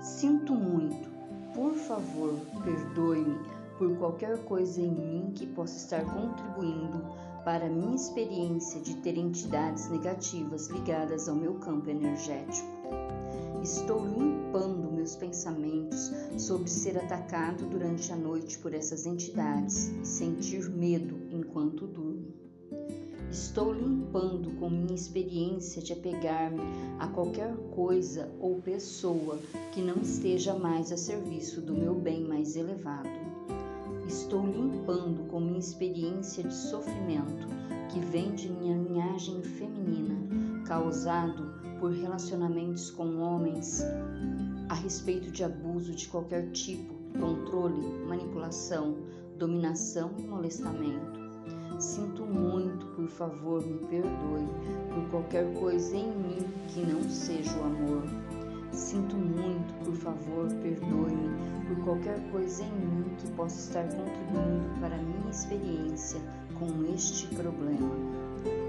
Sinto muito. Por favor, perdoe-me por qualquer coisa em mim que possa estar contribuindo para a minha experiência de ter entidades negativas ligadas ao meu campo energético. Estou limpando meus pensamentos sobre ser atacado durante a noite por essas entidades e sentir medo enquanto durmo. Estou limpando com minha experiência de apegar-me a qualquer coisa ou pessoa que não esteja mais a serviço do meu bem mais elevado. Estou limpando com minha experiência de sofrimento que vem de minha linhagem feminina, causado por relacionamentos com homens a respeito de abuso de qualquer tipo, controle, manipulação, dominação e molestamento Sinto muito, por favor, me perdoe por qualquer coisa em mim que não seja o amor. Sinto muito, por favor, perdoe-me por qualquer coisa em mim que possa estar contribuindo para a minha experiência com este problema.